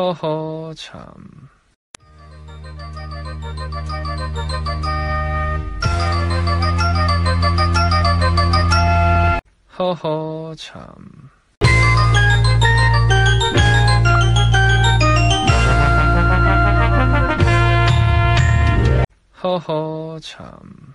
呵呵茶 um 喝喝茶 um